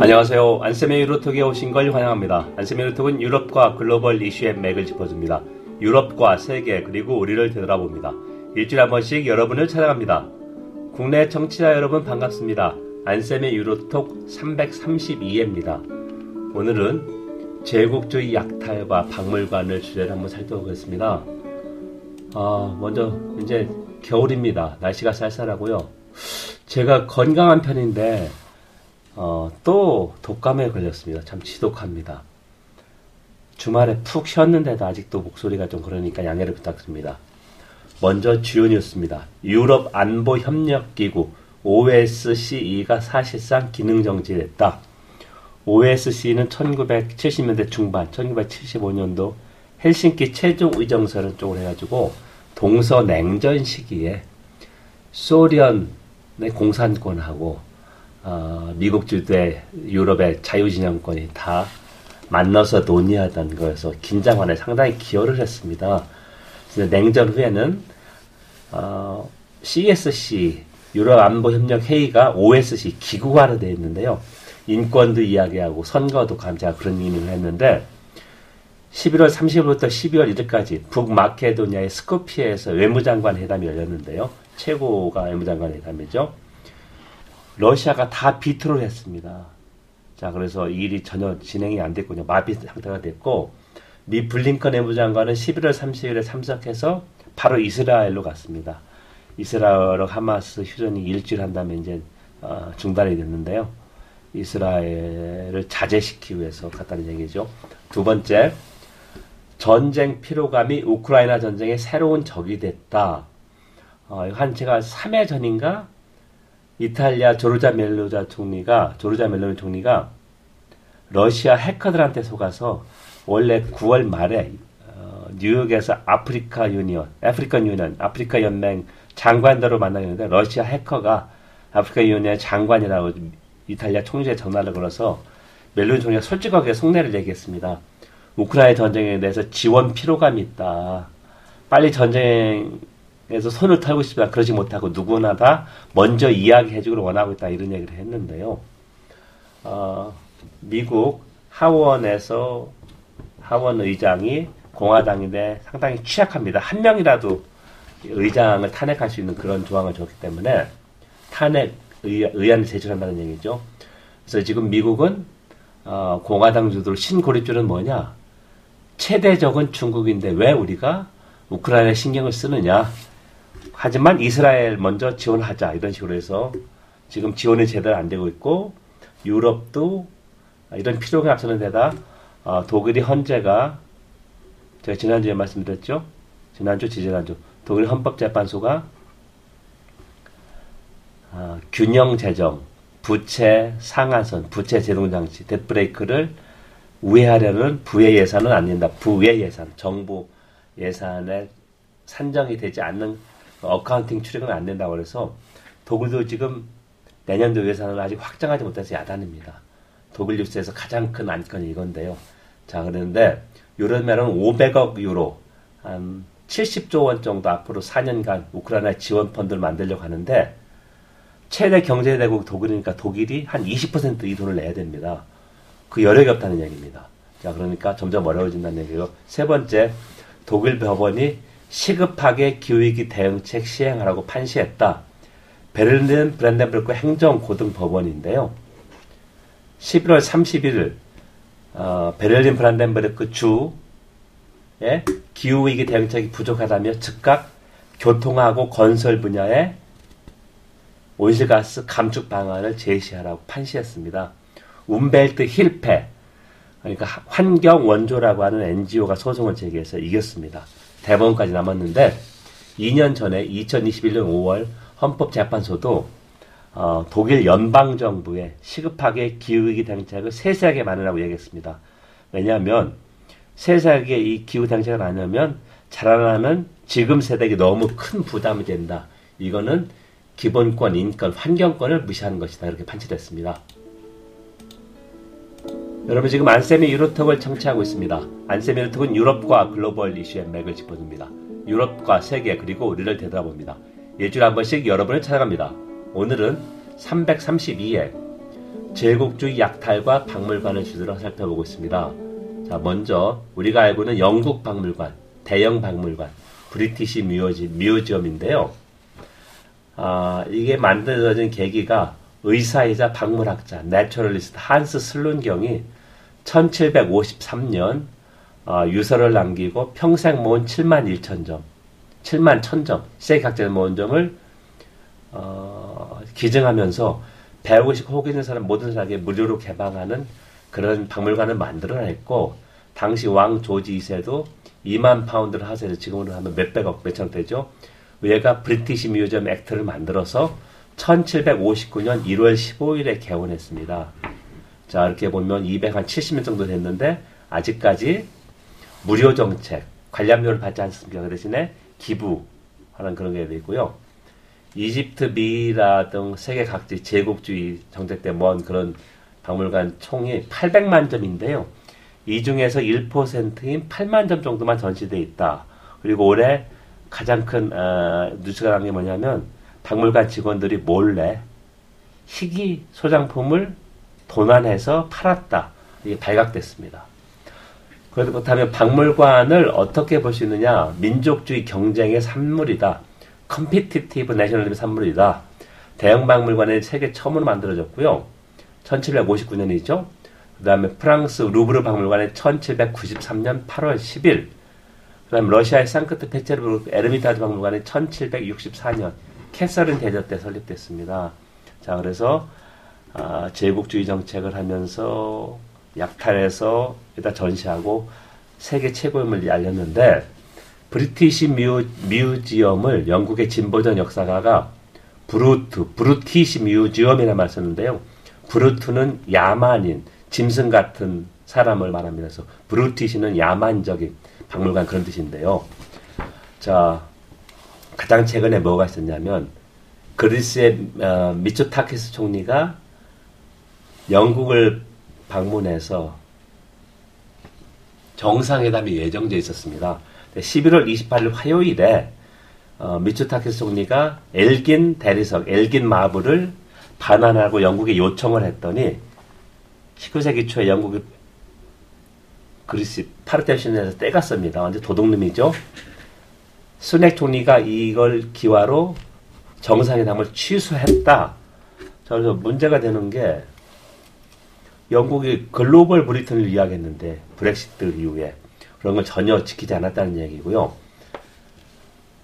안녕하세요. 안세미 유로톡에 오신 걸 환영합니다. 안세미 유로톡은 유럽과 글로벌 이슈의 맥을 짚어줍니다. 유럽과 세계 그리고 우리를 되돌아봅니다. 일주일에 한 번씩 여러분을 찾아갑니다. 국내 청취자 여러분 반갑습니다. 안세미 유로톡 332회입니다. 오늘은 제국주의 약탈과 박물관을 주제로 한번 살펴보겠습니다. 아, 먼저 이제 겨울입니다. 날씨가 쌀쌀하고요. 제가 건강한 편인데 어, 또 독감에 걸렸습니다. 참 지독합니다. 주말에 푹 쉬었는데도 아직도 목소리가 좀 그러니까 양해를 부탁드립니다. 먼저 주요 뉴스입니다. 유럽 안보 협력 기구 OSCE가 사실상 기능 정지됐다. OSCE는 1970년대 중반, 1975년도 헬싱키 최종 의정설을 쪽으로 해가지고 동서 냉전 시기에 소련의 공산권하고 어, 미국 주도의 유럽의 자유진영권이 다 만나서 논의하던 거에서 긴장 완화에 상당히 기여를 했습니다. 냉전 후에는 어, CSC 유럽 안보 협력 회의가 OSC 기구화로 되어 있는데요. 인권도 이야기하고 선거도 감시하고 그런 의미를 했는데 11월 30일부터 12월 1일까지 북마케도니아의 스코피에서 외무장관 회담이 열렸는데요. 최고가 외무장관 회담이죠. 러시아가 다 비트를 했습니다. 자, 그래서 일이 전혀 진행이 안 됐군요. 마비 상태가 됐고, 미 블링컨 외무장관은 11월 30일에 참석해서 바로 이스라엘로 갔습니다. 이스라엘 하마스 휴전이 일주일 한 다음에 이제 어, 중단이 됐는데요. 이스라엘을 자제시키기 위해서 갔다는 얘기죠. 두 번째, 전쟁 피로감이 우크라이나 전쟁의 새로운 적이 됐다. 어, 한 제가 3회 전인가 이탈리아 조르자 멜로자 총리가 조르자 멜로니 총리가 러시아 해커들한테 속아서 원래 9월 말에 어, 뉴욕에서 아프리카 유니언, 아프리카 유니언, 아프리카 연맹 장관들을 만나는데 러시아 해커가 아프리카 유니언 장관이라고 이탈리아 총리에 전화를 걸어서 멜로니 총리가 솔직하게 속내를 얘기했습니다. 우크라이나 전쟁에 대해서 지원 피로감이 있다. 빨리 전쟁 그래서 손을 털고 싶다. 그러지 못하고 누구나 다 먼저 이야기해주기를 원하고 있다. 이런 얘기를 했는데요. 어, 미국 하원에서 하원 의장이 공화당인데 상당히 취약합니다. 한 명이라도 의장을 탄핵할 수 있는 그런 조항을 줬기 때문에 탄핵 의, 의안을 제출한다는 얘기죠. 그래서 지금 미국은 어, 공화당 주도로 신고립주는 뭐냐? 최대적은 중국인데 왜 우리가 우크라이나 신경을 쓰느냐? 하지만 이스라엘 먼저 지원하자 이런 식으로 해서 지금 지원이 제대로 안 되고 있고 유럽도 이런 필요가 앞서는 데다 어, 독일이 헌재가 제가 지난주에 말씀드렸죠. 지난주, 지지난주 독일 헌법재판소가 어, 균형 재정, 부채 상한선, 부채 제동 장치, debt brake를 우회하려는 부외 예산은 안 된다. 부외 예산, 정부 예산에 산정이 되지 않는 accounting 트릭은 안 된다고 그래서 독일도 지금 내년도 예산을 아직 확정하지 못해서 야단입니다. 독일 뉴스에서 가장 큰 안건이 이건데요. 자, 그런데 유럽면은 500억 유로, 한 70조 원 정도 앞으로 4년간 우크라이나 지원 펀드를 만들려고 하는데 최대 경제대국 독일이니까 독일이 한 20%이 돈을 내야 됩니다. 그 여력이 없다는 얘기입니다. 자, 그러니까 점점 어려워진다는 얘기고. 세 번째, 독일 법원이 시급하게 기후위기 대응책 시행하라고 판시했다. 베를린 브란덴부르크 행정고등법원인데요. 11월 31일 어, 베를린 브란덴부르크 주의 기후위기 대응책이 부족하다며 즉각 교통하고 건설 분야에 온실가스 감축 방안을 제시하라고 판시했습니다. Umwelthilfe 그러니까 환경 원조라고 하는 NGO가 소송을 제기해서 이겼습니다. 대법원까지 남았는데 2년 전에 2021년 5월 헌법재판소도 어, 독일 연방정부에 시급하게 기후위기 대응책을 세세하게 마련하고 얘기했습니다. 왜냐하면 세세하게 이 기후 대응책을 안 하면 자라나는 지금 세대에게 너무 큰 부담이 된다. 이거는 기본권, 인권, 환경권을 무시하는 것이다. 이렇게 판치됐습니다. 여러분 지금 안세미 유로톡을 청취하고 있습니다. 안세미 유로톡은 유럽과 글로벌 이슈의 맥을 짚어줍니다. 유럽과 세계 그리고 우리를 되돌아봅니다. 일주일에 한 번씩 여러분을 찾아갑니다. 오늘은 332회 제국주의 약탈과 박물관을 주제로 살펴보고 있습니다. 자, 먼저 우리가 알고 있는 영국 박물관, 대형 박물관, 브리티시 뮤지, 뮤지엄인데요. 아, 이게 만들어진 계기가 의사이자 박물학자, naturalist 한스 슬론 경이 1753년 어, 유서를 남기고 평생 모은 7만 1천 점, 7만 1천 점, 세계 각지를 모은 점을 어, 기증하면서 배우고 싶고 호기 있는 사람 모든 사람에게 무료로 개방하는 그런 박물관을 만들어냈고 당시 왕 조지 2세도 2만 파운드를 하사해요. 지금으로 하면 몇백억, 몇천억 되죠. 얘가 브리티시 뮤지엄 액트를 만들어서 1759년 1월 15일에 개원했습니다. 자, 이렇게 보면 270년 정도 됐는데, 아직까지 무료 정책, 관람료를 받지 않습니다. 그 대신에 기부하는 그런 게 되고요. 이집트, 미라 등 세계 각지 제국주의 정책 때 모은 그런 박물관 총이 800만 점인데요. 이 중에서 1%인 8만 점 정도만 전시돼 있다. 그리고 올해 가장 큰 어, 뉴스가 난 게 뭐냐면 박물관 직원들이 몰래 희귀 소장품을 도난해서 팔았다. 이게 발각됐습니다. 그렇다면 박물관을 어떻게 있느냐? 민족주의 경쟁의 산물이다. competitive nationalism 산물이다. 대형 박물관은 세계 처음으로 만들어졌고요. 1759년이죠. 그 다음에 프랑스 루브르 박물관은 1793년 8월 10일. 그 다음에 러시아의 상크트페테르부르크 에르미타즈 박물관은 1764년 캐서린 대제 때 설립됐습니다. 자, 그래서 아, 제국주의 정책을 하면서 약탈해서 일단 전시하고 세계 최고임을 알렸는데 British Mu, Museum을 영국의 진보적 역사가가 Brut, Brutish Museum이라 말 썼는데요. brute는 야만인, 짐승 같은 사람을 말합니다. 그래서 브루티시는 야만적인 박물관 그런 뜻인데요. 자, 가장 최근에 뭐가 있었냐면 그리스의 어, 미초타키스 총리가 영국을 방문해서 정상회담이 예정돼 있었습니다. 11월 28일 화요일에 어, 미츠타키스 총리가 엘긴 대리석, 엘긴 마블을 반환하고 영국에 요청을 했더니 19세기 초에 영국이 그리스 파르테신에서 떼갔습니다. 완전 도둑놈이죠. 스넥 총리가 이걸 기화로 정상회담을 취소했다. 그래서 문제가 되는 게 영국이 글로벌 브리튼을 이야기했는데 브렉시트 이후에 그런 걸 전혀 지키지 않았다는 얘기고요.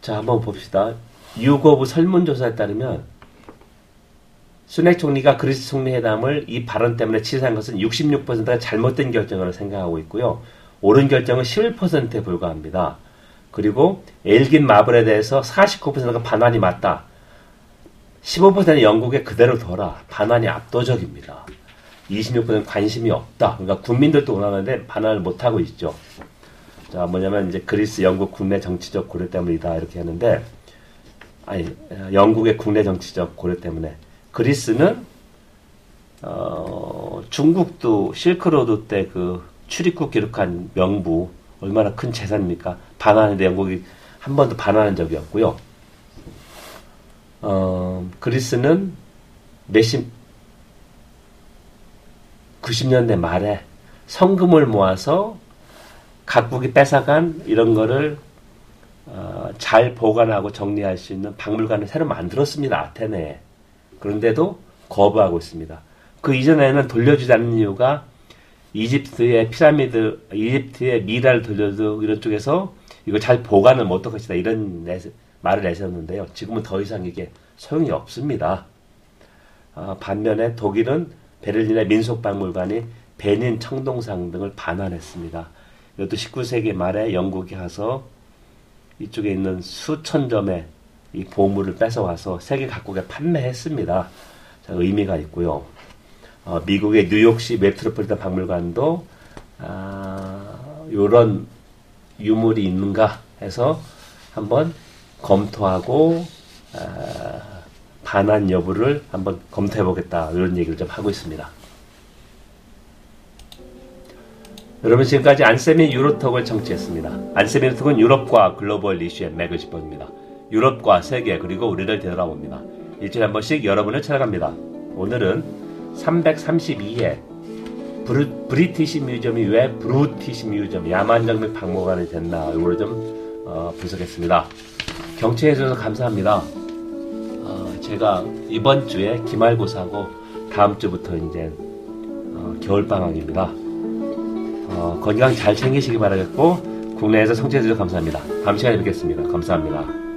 자, 한번 봅시다. 유거부 설문조사에 따르면 수넥 총리가 그리스 총리 회담을 이 발언 때문에 취소한 것은 66%가 잘못된 결정으로 생각하고 있고요. 옳은 결정은 11%에 불과합니다. 그리고 엘긴 마블에 대해서 49%가 반환이 맞다. 15%는 영국에 그대로 둬라. 반환이 압도적입니다. 26%는 관심이 없다. 그러니까 국민들도 원하는데 반환을 못하고 있죠. 자, 뭐냐면 이제 그리스, 영국 국내 정치적 고려 때문이다. 이렇게 하는데, 아니, 영국의 국내 정치적 고려 때문에. 그리스는, 어, 중국도 실크로드 때 그 출입국 기록한 명부, 얼마나 큰 재산입니까? 반환인데 영국이 한 번도 반환한 적이 없고요. 어, 그리스는 몇십, 90년대 말에 성금을 모아서 각국이 뺏어간 이런 거를 어, 잘 보관하고 정리할 수 있는 박물관을 새로 만들었습니다. 아테네에. 그런데도 거부하고 있습니다. 그 이전에는 돌려주지 않는 이유가 이집트의 피라미드, 이집트의 미라를 돌려도 이런 쪽에서 이거 잘 보관을 못할 것이다. 이런 내세, 말을 내세웠는데요. 지금은 더 이상 이게 소용이 없습니다. 어, 반면에 독일은 베를린의 민속박물관이 베닌 청동상 등을 반환했습니다. 이것도 19세기 말에 영국이 가서 이쪽에 있는 수천 점의 이 보물을 뺏어와서 세계 각국에 판매했습니다. 자, 의미가 있고요. 어, 미국의 뉴욕시 메트로폴리탄 박물관도 아, 이런 유물이 있는가 해서 한번 검토하고 아, 반환 여부를 한번 검토해 보겠다 이런 얘기를 좀 하고 있습니다. 여러분 지금까지 안세미 유로톡을 청취했습니다. 안세미 유로톡은 유럽과 글로벌 이슈의 짚어줍니다. 유럽과 세계 그리고 우리를 되돌아봅니다. 일주일에 한 번씩 여러분을 찾아갑니다. 오늘은 332회 Bru, British Museum이 왜 Brutish Museum 야만적인 박물관이 됐나 이걸 좀 어, 분석했습니다. 경청해 주셔서 감사합니다. 어, 제가 이번 주에 기말고사하고 다음 주부터 이제 어, 겨울 방학입니다. 어, 건강 잘 챙기시기 바라겠고 국내에서 성취해 주셔서 감사합니다. 다음 시간에 뵙겠습니다. 감사합니다.